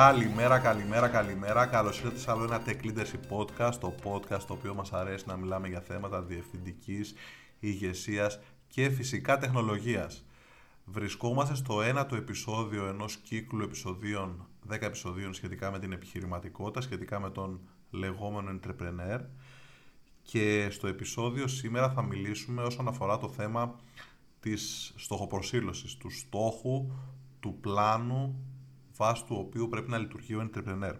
Καλημέρα, καλημέρα, καλημέρα. Καλώς ήρθατε σε άλλο ένα Tech Leadership Podcast, το podcast το οποίο μας αρέσει να μιλάμε για θέματα διευθυντικής, ηγεσίας και φυσικά τεχνολογίας. Βρισκόμαστε στο ένατο επεισόδιο ενός κύκλου επεισοδίων, 10 επεισοδίων σχετικά με την επιχειρηματικότητα, σχετικά με τον λεγόμενο entrepreneur. Και στο επεισόδιο σήμερα θα μιλήσουμε όσον αφορά το θέμα της στοχοπροσύλωσης, του στόχου, του πλάνου βάσει του οποίου πρέπει να λειτουργεί ο entrepreneur.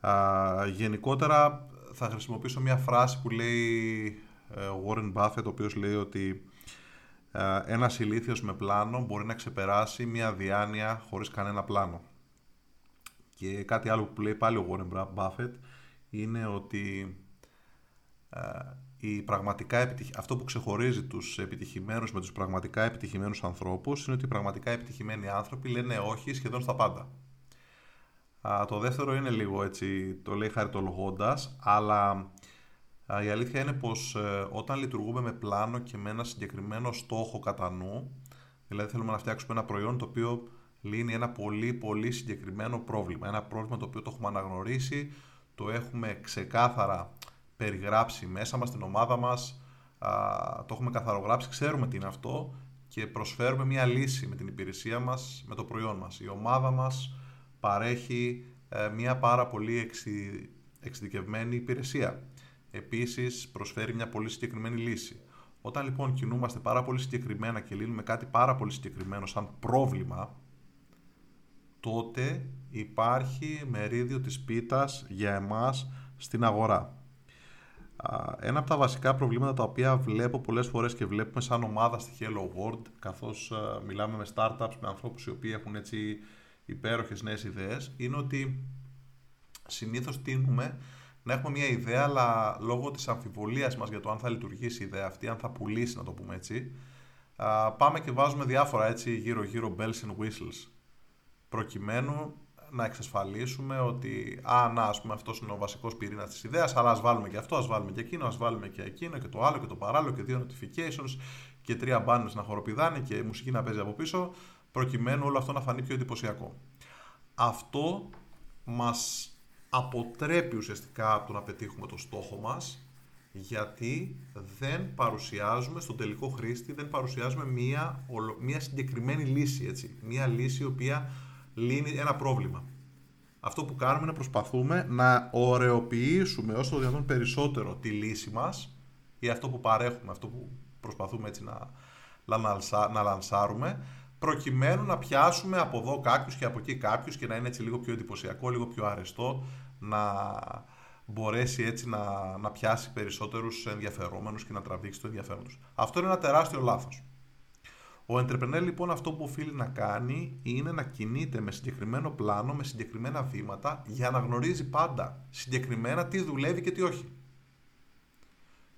Α, γενικότερα θα χρησιμοποιήσω μια φράση που λέει ε, ο Warren Buffett, ο οποίος λέει ότι ε, ένας ηλίθιος με πλάνο μπορεί να ξεπεράσει μια διάνοια χωρίς κανένα πλάνο. Και κάτι άλλο που λέει πάλι ο Warren Buffett είναι ότι ε, η πραγματικά αυτό που ξεχωρίζει τους επιτυχημένους με τους πραγματικά επιτυχημένους ανθρώπους είναι ότι οι πραγματικά επιτυχημένοι άνθρωποι λένε όχι σχεδόν στα πάντα. Α, το δεύτερο είναι λίγο έτσι, το λέει χαριτολογώντας, αλλά η αλήθεια είναι πως ε, όταν λειτουργούμε με πλάνο και με ένα συγκεκριμένο στόχο κατά νου, δηλαδή θέλουμε να φτιάξουμε ένα προϊόν το οποίο λύνει ένα πολύ πολύ συγκεκριμένο πρόβλημα, ένα πρόβλημα το οποίο το έχουμε αναγνωρίσει, το έχουμε ξεκάθαρα περιγράψει μέσα μας, στην ομάδα μας, α, το έχουμε καθαρογράψει, ξέρουμε τι είναι αυτό και προσφέρουμε μια λύση με την υπηρεσία μας, με το προϊόν μας. Η ομάδα μας παρέχει ε, μια πάρα πολύ εξει, εξειδικευμένη υπηρεσία. Επίσης προσφέρει μια πολύ συγκεκριμένη λύση. Όταν λοιπόν κινούμαστε πάρα πολύ συγκεκριμένα και λύνουμε κάτι πάρα πολύ συγκεκριμένο σαν πρόβλημα, τότε υπάρχει μερίδιο της πίτας για εμάς στην αγορά. Ένα από τα βασικά προβλήματα τα οποία βλέπω πολλές φορές και βλέπουμε σαν ομάδα στη Hello World, καθώς μιλάμε με startups, με ανθρώπους οι οποίοι έχουν έτσι υπέροχες νέες ιδέες, είναι ότι συνήθως τίνουμε να έχουμε μια ιδέα, αλλά λόγω της αμφιβολίας μας για το αν θα λειτουργήσει η ιδέα αυτή, αν θα πουλήσει να το πούμε έτσι, πάμε και βάζουμε διάφορα έτσι γύρω-γύρω bells and whistles, προκειμένου να εξασφαλίσουμε ότι α, να, ας πούμε, αυτός είναι ο βασικός πυρήνας της ιδέας, αλλά ας βάλουμε και αυτό, ας βάλουμε και εκείνο, ας βάλουμε και εκείνο και το άλλο και το παράλληλο και δύο notifications και τρία banners να χοροπηδάνε και μουσική να παίζει από πίσω, προκειμένου όλο αυτό να φανεί πιο εντυπωσιακό. Αυτό μας αποτρέπει ουσιαστικά από το να πετύχουμε το στόχο μας, γιατί δεν παρουσιάζουμε στον τελικό χρήστη, δεν παρουσιάζουμε μία, μία συγκεκριμένη λύση, έτσι. Μία λύση η οποία λύνει ένα πρόβλημα. Αυτό που κάνουμε είναι προσπαθούμε να ωρεοποιήσουμε όσο το δυνατόν περισσότερο τη λύση μας ή αυτό που παρέχουμε, αυτό που προσπαθούμε έτσι να, να λανσάρουμε, προκειμένου να πιάσουμε από εδώ κάποιους και από εκεί κάποιους και να είναι έτσι λίγο πιο εντυπωσιακό, λίγο πιο αρεστό, να μπορέσει έτσι να, να πιάσει περισσότερους ενδιαφερόμενους και να τραβήξει το ενδιαφέρον τους. Αυτό είναι ένα τεράστιο λάθος. Ο entrepreneur λοιπόν αυτό που οφείλει να κάνει είναι να κινείται με συγκεκριμένο πλάνο, με συγκεκριμένα βήματα για να γνωρίζει πάντα συγκεκριμένα τι δουλεύει και τι όχι.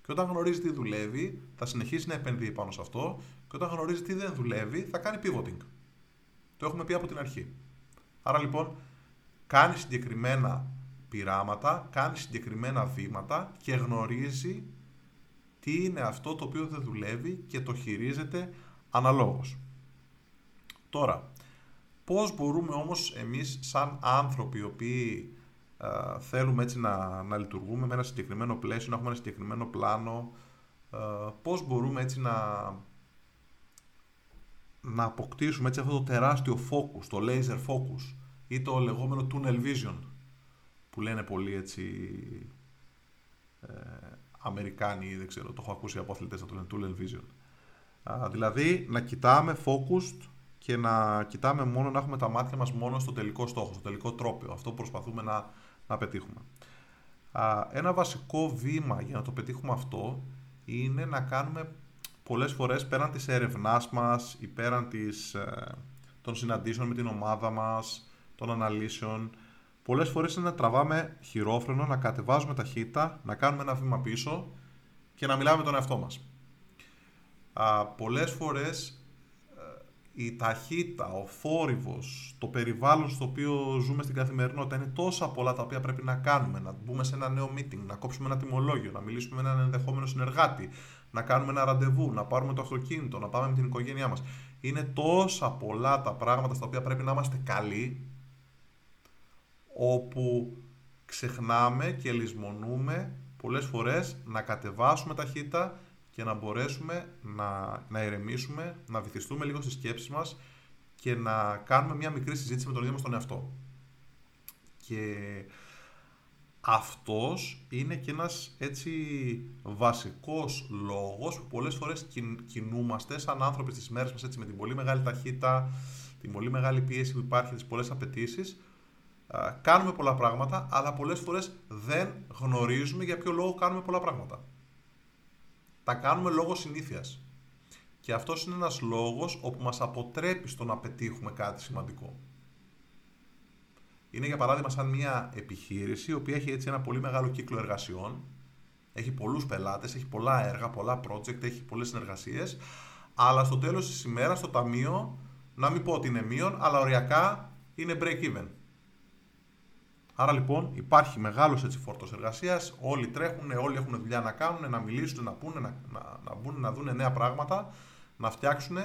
Και όταν γνωρίζει τι δουλεύει, θα συνεχίσει να επενδύει πάνω σε αυτό και όταν γνωρίζει τι δεν δουλεύει, θα κάνει pivoting. Το έχουμε πει από την αρχή. Άρα λοιπόν, κάνει συγκεκριμένα πειράματα, κάνει συγκεκριμένα βήματα και γνωρίζει τι είναι αυτό το οποίο δεν δουλεύει και το χειρίζεται αναλόγως. Τώρα, πώς μπορούμε όμως εμείς σαν άνθρωποι οι οποίοι ε, θέλουμε έτσι να, να λειτουργούμε με ένα συγκεκριμένο πλαίσιο, να έχουμε ένα συγκεκριμένο πλάνο, ε, πώς μπορούμε έτσι να, να αποκτήσουμε έτσι αυτό το τεράστιο focus, το laser focus ή το λεγόμενο tunnel vision που λένε πολύ έτσι ε, Αμερικάνοι, δεν ξέρω, το έχω ακούσει από αθλητές να το λένε tunnel vision δηλαδή να κοιτάμε focused και να κοιτάμε μόνο να έχουμε τα μάτια μας μόνο στο τελικό στόχο, στο τελικό τρόπιο. Αυτό που προσπαθούμε να, να πετύχουμε. Α, ένα βασικό βήμα για να το πετύχουμε αυτό είναι να κάνουμε πολλές φορές πέραν της έρευνάς μας ή πέραν της, ε, των συναντήσεων με την ομάδα μας, των αναλύσεων, πολλές φορές είναι να τραβάμε χειρόφρενο, να κατεβάζουμε ταχύτητα, να κάνουμε ένα βήμα πίσω και να μιλάμε με τον εαυτό μας α, πολλές φορές ε, η ταχύτητα, ο φόρυβος, το περιβάλλον στο οποίο ζούμε στην καθημερινότητα είναι τόσα πολλά τα οποία πρέπει να κάνουμε. Να μπούμε σε ένα νέο meeting, να κόψουμε ένα τιμολόγιο, να μιλήσουμε με έναν ενδεχόμενο συνεργάτη, να κάνουμε ένα ραντεβού, να πάρουμε το αυτοκίνητο, να πάμε με την οικογένειά μας. Είναι τόσα πολλά τα πράγματα στα οποία πρέπει να είμαστε καλοί όπου ξεχνάμε και λησμονούμε πολλές φορές να κατεβάσουμε ταχύτητα και να μπορέσουμε να, να ηρεμήσουμε, να βυθιστούμε λίγο στις σκέψεις μας και να κάνουμε μια μικρή συζήτηση με τον ίδιο μας τον εαυτό. Και αυτός είναι και ένας έτσι βασικός λόγος που πολλές φορές κινούμαστε σαν άνθρωποι στις μέρες μας έτσι με την πολύ μεγάλη ταχύτητα, την πολύ μεγάλη πίεση που υπάρχει, τις πολλές απαιτήσεις. Κάνουμε πολλά πράγματα, αλλά πολλές φορές δεν γνωρίζουμε για ποιο λόγο κάνουμε πολλά πράγματα. Τα κάνουμε λόγω συνήθειας. Και αυτός είναι ένας λόγος όπου μας αποτρέπει στο να πετύχουμε κάτι σημαντικό. Είναι για παράδειγμα σαν μια επιχείρηση η οποία έχει έτσι ένα πολύ μεγάλο κύκλο εργασιών, έχει πολλούς πελάτες, έχει πολλά έργα, πολλά project, έχει πολλές συνεργασίες, αλλά στο τέλος της ημέρας το ταμείο, να μην πω ότι είναι μείον, αλλά οριακά είναι break even. Άρα λοιπόν υπάρχει μεγάλος έτσι φόρτος εργασίας. Όλοι τρέχουν, όλοι έχουν δουλειά να κάνουν, να μιλήσουν, να πούνε, να, να, να μπουν, να δουν νέα πράγματα, να φτιάξουν,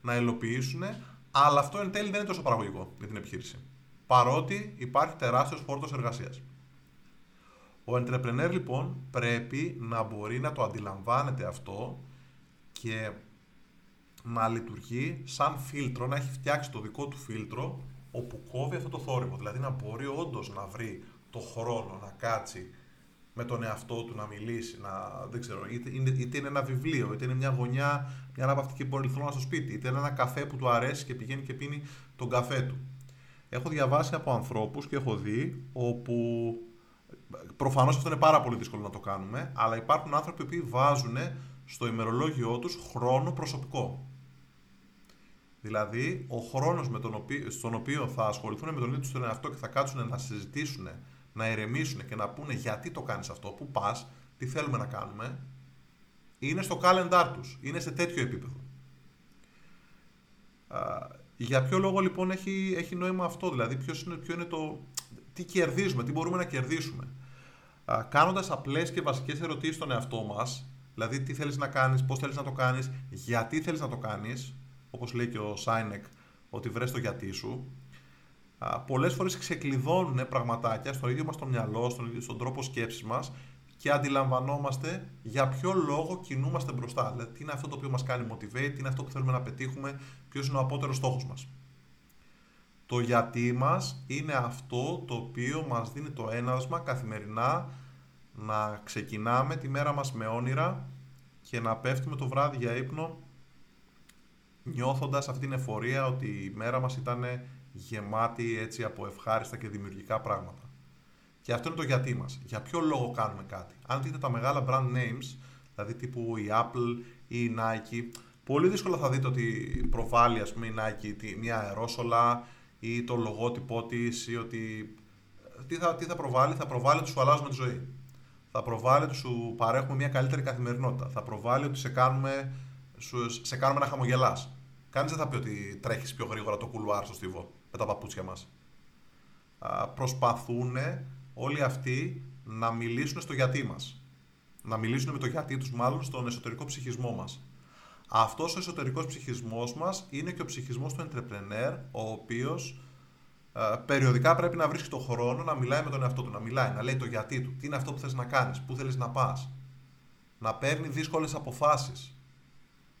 να υλοποιήσουν. Αλλά αυτό εν τέλει δεν είναι τόσο παραγωγικό για την επιχείρηση παρότι υπάρχει τεράστιος φόρτος εργασίας. Ο entrepreneur λοιπόν πρέπει να μπορεί να το αντιλαμβάνεται αυτό και να λειτουργεί σαν φίλτρο, να έχει φτιάξει το δικό του φίλτρο όπου κόβει αυτό το θόρυβο. Δηλαδή να μπορεί όντως να βρει το χρόνο να κάτσει με τον εαυτό του να μιλήσει, να, δεν ξέρω, είτε είναι, είτε είναι ένα βιβλίο, είτε είναι μια γωνιά, μια αναπαυτική πολυθρόνα στο σπίτι, είτε είναι ένα καφέ που του αρέσει και πηγαίνει και πίνει τον καφέ του έχω διαβάσει από ανθρώπους και έχω δει όπου προφανώς αυτό είναι πάρα πολύ δύσκολο να το κάνουμε, αλλά υπάρχουν άνθρωποι που βάζουν στο ημερολόγιο τους χρόνο προσωπικό. Δηλαδή, ο χρόνος με τον οποίο, στον οποίο θα ασχοληθούν με τον ίδιο τους τον εαυτό και θα κάτσουν να συζητήσουν, να ηρεμήσουν και να πούνε γιατί το κάνεις αυτό, πού πας, τι θέλουμε να κάνουμε, είναι στο calendar τους, είναι σε τέτοιο επίπεδο. Για ποιο λόγο λοιπόν έχει, έχει νόημα αυτό, δηλαδή ποιος είναι, ποιο είναι το. Τι κερδίζουμε, τι μπορούμε να κερδίσουμε. Κάνοντας απλές και βασικές ερωτήσεις στον εαυτό μας, δηλαδή τι θέλεις να κάνεις, πώς θέλεις να το κάνεις, γιατί θέλεις να το κάνεις, όπως λέει και ο Σάινεκ, ότι βρες το γιατί σου, πολλές φορές ξεκλειδώνουν πραγματάκια στο ίδιο μας το μυαλό, στον, στον τρόπο σκέψης μας και αντιλαμβανόμαστε για ποιο λόγο κινούμαστε μπροστά. Δηλαδή, τι είναι αυτό το οποίο μας κάνει motivate, τι είναι αυτό που θέλουμε να πετύχουμε, ποιος είναι ο απότερος στόχος μας. Το γιατί μας είναι αυτό το οποίο μας δίνει το ένασμα καθημερινά να ξεκινάμε τη μέρα μας με όνειρα και να πέφτουμε το βράδυ για ύπνο νιώθοντας αυτήν την εφορία ότι η μέρα μας ήταν γεμάτη έτσι από ευχάριστα και δημιουργικά πράγματα. Και αυτό είναι το γιατί μας. Για ποιο λόγο κάνουμε κάτι. Αν δείτε τα μεγάλα brand names, δηλαδή τύπου η Apple ή η Nike, πολύ δύσκολα θα δείτε ότι προβάλλει ας πούμε, η Nike μια αερόσολα ή το λογότυπό της ή ότι. Τι θα, τι θα προβάλλει, θα προβάλλει ότι σου αλλάζουμε τη ζωή. Θα προβάλλει ότι σου παρέχουμε μια καλύτερη καθημερινότητα. Θα προβάλλει ότι σε κάνουμε, σου, σε κάνουμε να χαμογελάς. Κανείς δεν θα πει ότι τρέχεις πιο γρήγορα το κουλουάρ στο στίβο με τα παπούτσια μας. Προσπαθούν όλοι αυτοί να μιλήσουν στο γιατί μας. Να μιλήσουν με το γιατί τους μάλλον στον εσωτερικό ψυχισμό μας. Αυτός ο εσωτερικός ψυχισμός μας είναι και ο ψυχισμός του entrepreneur, ο οποίος ε, περιοδικά πρέπει να βρίσκει το χρόνο να μιλάει με τον εαυτό του, να μιλάει, να λέει το γιατί του, τι είναι αυτό που θες να κάνεις, πού θέλεις να πας. Να παίρνει δύσκολες αποφάσεις.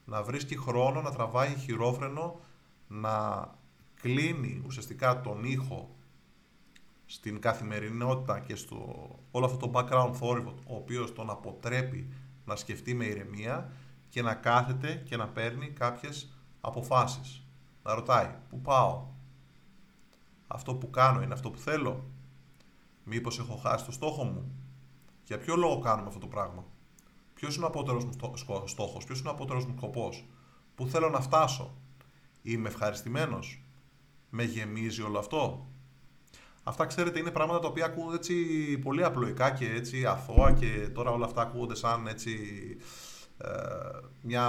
Να βρίσκει χρόνο, να τραβάει χειρόφρενο, να κλείνει ουσιαστικά τον ήχο στην καθημερινότητα και στο όλο αυτό το background θόρυβο, ο οποίος τον αποτρέπει να σκεφτεί με ηρεμία και να κάθεται και να παίρνει κάποιες αποφάσεις. Να ρωτάει, πού πάω, αυτό που κάνω είναι αυτό που θέλω, μήπως έχω χάσει το στόχο μου, για ποιο λόγο κάνουμε αυτό το πράγμα, ποιος είναι ο απότερος μου στόχος, ποιος είναι ο απότερος μου σκοπός, πού θέλω να φτάσω, είμαι ευχαριστημένος, με γεμίζει όλο αυτό, Αυτά ξέρετε είναι πράγματα τα οποία ακούγονται έτσι πολύ απλοϊκά και έτσι αθώα και τώρα όλα αυτά ακούγονται σαν έτσι ε, μια,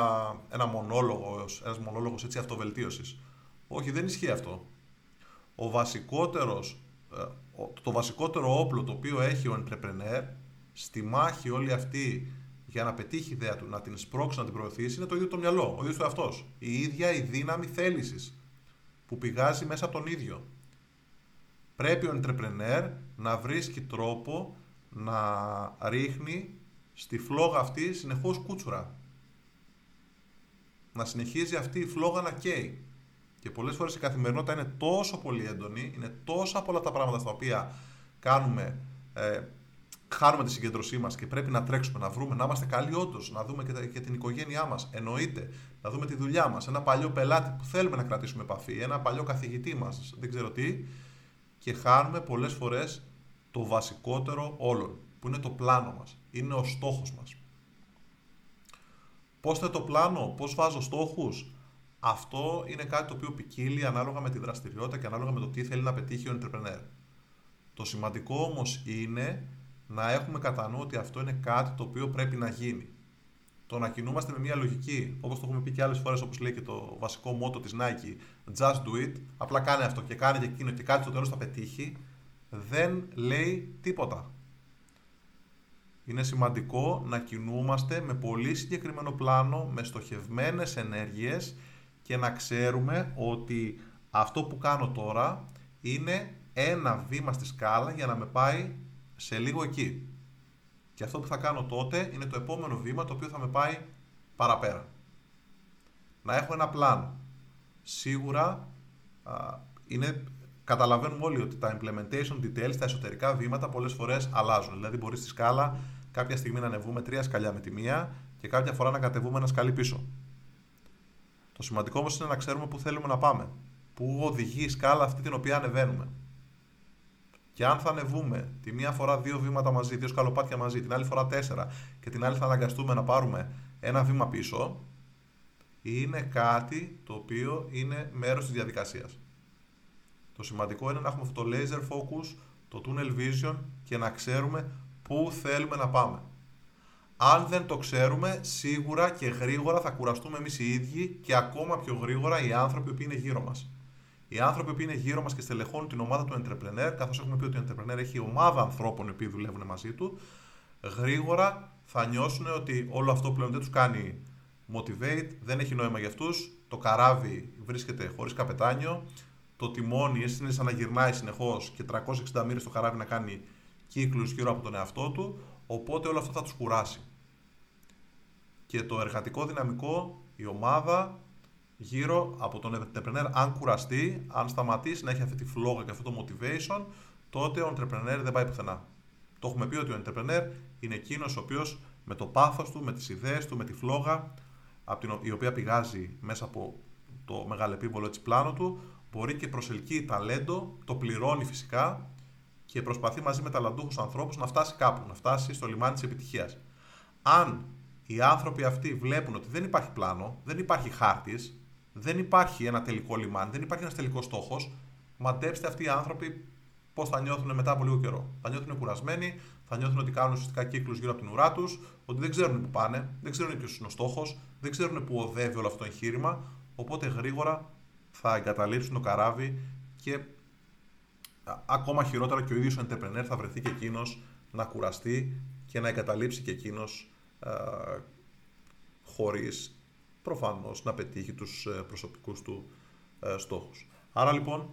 ένα μονόλογος, ένας μονόλογος έτσι αυτοβελτίωσης. Όχι, δεν ισχύει αυτό. Ο βασικότερος, ε, το βασικότερο όπλο το οποίο έχει ο entrepreneur στη μάχη όλη αυτή για να πετύχει η ιδέα του, να την σπρώξει, να την προωθήσει, είναι το ίδιο το μυαλό, ο ίδιος του αυτός. Η ίδια η δύναμη θέλησης που πηγάζει μέσα από τον ίδιο Πρέπει ο entrepreneur να βρίσκει τρόπο να ρίχνει στη φλόγα αυτή συνεχώς κούτσουρα. Να συνεχίζει αυτή η φλόγα να καίει. Και πολλές φορές η καθημερινότητα είναι τόσο πολύ έντονη, είναι τόσα πολλά τα πράγματα στα οποία κάνουμε, ε, χάνουμε τη συγκέντρωσή μας και πρέπει να τρέξουμε, να βρούμε, να είμαστε καλοί όντως, να δούμε και, την οικογένειά μας. Εννοείται, να δούμε τη δουλειά μας, ένα παλιό πελάτη που θέλουμε να κρατήσουμε επαφή, ένα παλιό καθηγητή μας, δεν ξέρω τι. Και χάνουμε πολλές φορές το βασικότερο όλων, που είναι το πλάνο μας. Είναι ο στόχος μας. Πώς θα το πλάνο, πώς βάζω στόχους, αυτό είναι κάτι το οποίο ποικίλει ανάλογα με τη δραστηριότητα και ανάλογα με το τι θέλει να πετύχει ο entrepreneur. Το σημαντικό όμως είναι να έχουμε κατά νου ότι αυτό είναι κάτι το οποίο πρέπει να γίνει. Το να κινούμαστε με μια λογική, όπως το έχουμε πει και άλλες φορές, όπως λέει και το βασικό μότο της Nike, just do it, απλά κάνε αυτό και κάνε και εκείνο και κάτι στο τέλος θα πετύχει, δεν λέει τίποτα. Είναι σημαντικό να κινούμαστε με πολύ συγκεκριμένο πλάνο, με στοχευμένες ενέργειες και να ξέρουμε ότι αυτό που κάνω τώρα είναι ένα βήμα στη σκάλα για να με πάει σε λίγο εκεί. Και αυτό που θα κάνω τότε είναι το επόμενο βήμα το οποίο θα με πάει παραπέρα. Να έχω ένα πλάνο. Σίγουρα α, είναι, καταλαβαίνουμε όλοι ότι τα implementation details, τα εσωτερικά βήματα πολλές φορές αλλάζουν. Δηλαδή μπορείς στη σκάλα κάποια στιγμή να ανεβούμε τρία σκαλιά με τη μία και κάποια φορά να κατεβούμε ένα σκαλί πίσω. Το σημαντικό όμως είναι να ξέρουμε πού θέλουμε να πάμε. Πού οδηγεί η σκάλα αυτή την οποία ανεβαίνουμε. Και αν θα ανεβούμε τη μία φορά δύο βήματα μαζί, δύο σκαλοπάτια μαζί, την άλλη φορά τέσσερα και την άλλη θα αναγκαστούμε να πάρουμε ένα βήμα πίσω, είναι κάτι το οποίο είναι μέρος της διαδικασίας. Το σημαντικό είναι να έχουμε αυτό το laser focus, το tunnel vision και να ξέρουμε πού θέλουμε να πάμε. Αν δεν το ξέρουμε, σίγουρα και γρήγορα θα κουραστούμε εμείς οι ίδιοι και ακόμα πιο γρήγορα οι άνθρωποι που είναι γύρω μας. Οι άνθρωποι που είναι γύρω μας και στελεχώνουν την ομάδα του entrepreneur, καθώς έχουμε πει ότι ο entrepreneur έχει ομάδα ανθρώπων που δουλεύουν μαζί του, γρήγορα θα νιώσουν ότι όλο αυτό πλέον δεν τους κάνει motivate, δεν έχει νόημα για αυτούς. Το καράβι βρίσκεται χωρίς καπετάνιο. Το τιμόνι είναι σαν να γυρνάει συνεχώς και 360 μοίρες το καράβι να κάνει κύκλους γύρω από τον εαυτό του. Οπότε όλο αυτό θα τους κουράσει. Και το εργατικό δυναμικό, η ομάδα, γύρω από τον entrepreneur αν κουραστεί, αν σταματήσει να έχει αυτή τη φλόγα και αυτό το motivation, τότε ο entrepreneur δεν πάει πουθενά. Το έχουμε πει ότι ο entrepreneur είναι εκείνος ο οποίος με το πάθος του, με τις ιδέες του, με τη φλόγα, από την, η οποία πηγάζει μέσα από το μεγαλεπίβολο έτσι πλάνο του, μπορεί και προσελκύει ταλέντο, το πληρώνει φυσικά και προσπαθεί μαζί με ταλαντούχους ανθρώπους να φτάσει κάπου, να φτάσει στο λιμάνι της επιτυχίας. Αν οι άνθρωποι αυτοί βλέπουν ότι δεν υπάρχει πλάνο, δεν υπάρχει χάρτης, δεν υπάρχει ένα τελικό λιμάνι, δεν υπάρχει ένας τελικός στόχος. Μαντέψτε αυτοί οι άνθρωποι πώς θα νιώθουν μετά από λίγο καιρό. Θα νιώθουν κουρασμένοι, θα νιώθουν ότι κάνουν ουσιαστικά κύκλους γύρω από την ουρά τους, ότι δεν ξέρουν πού πάνε, δεν ξέρουν ποιος είναι ο στόχος, δεν ξέρουν πού οδεύει όλο αυτό το εγχείρημα. Οπότε γρήγορα θα εγκαταλείψουν το καράβι και ακόμα χειρότερα και ο ίδιος ο entrepreneur θα βρεθεί και εκείνος να κουραστεί και να εγκαταλείψει και εκείνος χωρίς προφανώς να πετύχει τους ε, προσωπικούς του ε, στόχους. Άρα λοιπόν,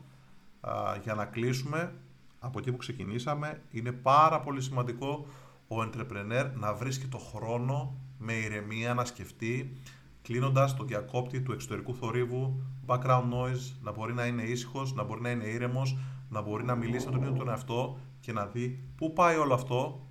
για να κλείσουμε από εκεί που ξεκινήσαμε, είναι πάρα πολύ σημαντικό ο entrepreneur να βρίσκει το χρόνο με ηρεμία να σκεφτεί, κλείνοντας το διακόπτη του εξωτερικού θορύβου, background noise, να μπορεί να είναι ήσυχος, να μπορεί να είναι ήρεμος, να μπορεί να μιλήσει με τον ίδιο τον εαυτό και να δει πού πάει όλο αυτό,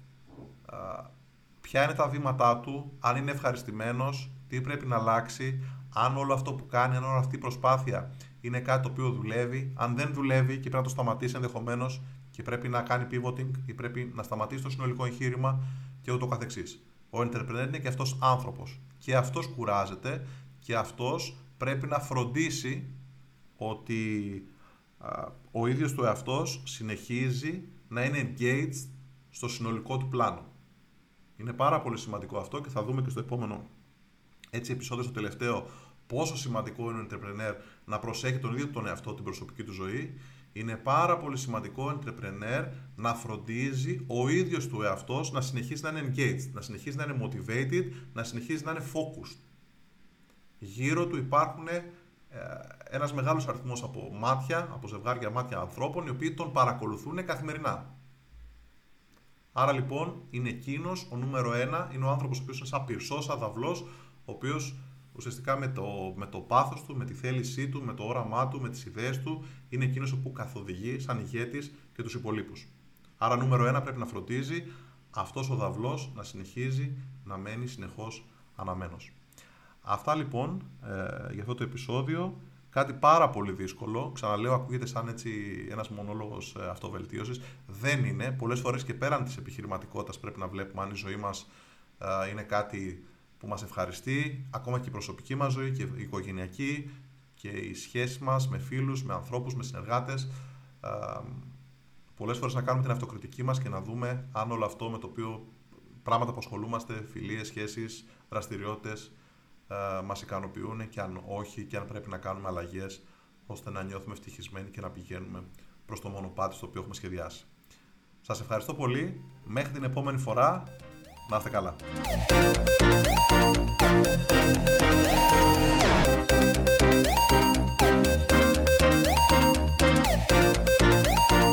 ποια είναι τα βήματά του, αν είναι ευχαριστημένος, τι πρέπει να αλλάξει, αν όλο αυτό που κάνει, αν όλη αυτή η προσπάθεια είναι κάτι το οποίο δουλεύει, αν δεν δουλεύει και πρέπει να το σταματήσει ενδεχομένως και πρέπει να κάνει pivoting ή πρέπει να σταματήσει το συνολικό εγχείρημα και ούτω καθεξής. Ο entrepreneur είναι και αυτός άνθρωπος και αυτός κουράζεται και αυτός πρέπει να φροντίσει ότι ο ίδιος του εαυτός συνεχίζει να είναι engaged στο συνολικό του πλάνο. Είναι πάρα πολύ σημαντικό αυτό και θα δούμε και στο επόμενο έτσι επεισόδιο στο τελευταίο πόσο σημαντικό είναι ο entrepreneur να προσέχει τον ίδιο τον εαυτό, την προσωπική του ζωή. Είναι πάρα πολύ σημαντικό ο entrepreneur να φροντίζει ο ίδιος του εαυτός να συνεχίσει να είναι engaged, να συνεχίσει να είναι motivated, να συνεχίσει να είναι focused. Γύρω του υπάρχουν ένας μεγάλος αριθμός από μάτια, από ζευγάρια μάτια ανθρώπων, οι οποίοι τον παρακολουθούν καθημερινά. Άρα λοιπόν είναι εκείνος ο νούμερο ένα, είναι ο άνθρωπος ο οποίος είναι σαν πυρσός, σαν δαυλό, ο οποίος ουσιαστικά με το, με το πάθος του, με τη θέλησή του, με το όραμά του, με τις ιδέες του, είναι εκείνος που καθοδηγεί σαν ηγέτης και τους υπολείπους. Άρα, νούμερο ένα πρέπει να φροντίζει αυτός ο δαυλό να συνεχίζει να μένει συνεχώς αναμένος. Αυτά λοιπόν ε, για αυτό το επεισόδιο. Κάτι πάρα πολύ δύσκολο. Ξαναλέω, ακούγεται σαν έτσι ένας μονόλογος ε, αυτοβελτίωσης. Δεν είναι. Πολλές φορές και πέραν της επιχειρηματικότητας πρέπει να βλέπουμε αν η ζωή μας ε, είναι κάτι που μας ευχαριστεί. Ακόμα και η προσωπική μας ζωή και η οικογενειακή και οι σχέσεις μας με φίλους, με ανθρώπους, με συνεργάτες. Ε, πολλές φορές να κάνουμε την αυτοκριτική μας και να δούμε αν όλο αυτό με το οποίο πράγματα που ασχολούμαστε, φιλίες, σχέσεις, δραστηριότητες, ε, μας ικανοποιούν και αν όχι και αν πρέπει να κάνουμε αλλαγές ώστε να νιώθουμε ευτυχισμένοι και να πηγαίνουμε προς το μονοπάτι στο οποίο έχουμε σχεδιάσει. Σας ευχαριστώ πολύ. Μέχρι την επόμενη φορά. Να είστε καλά. Thank.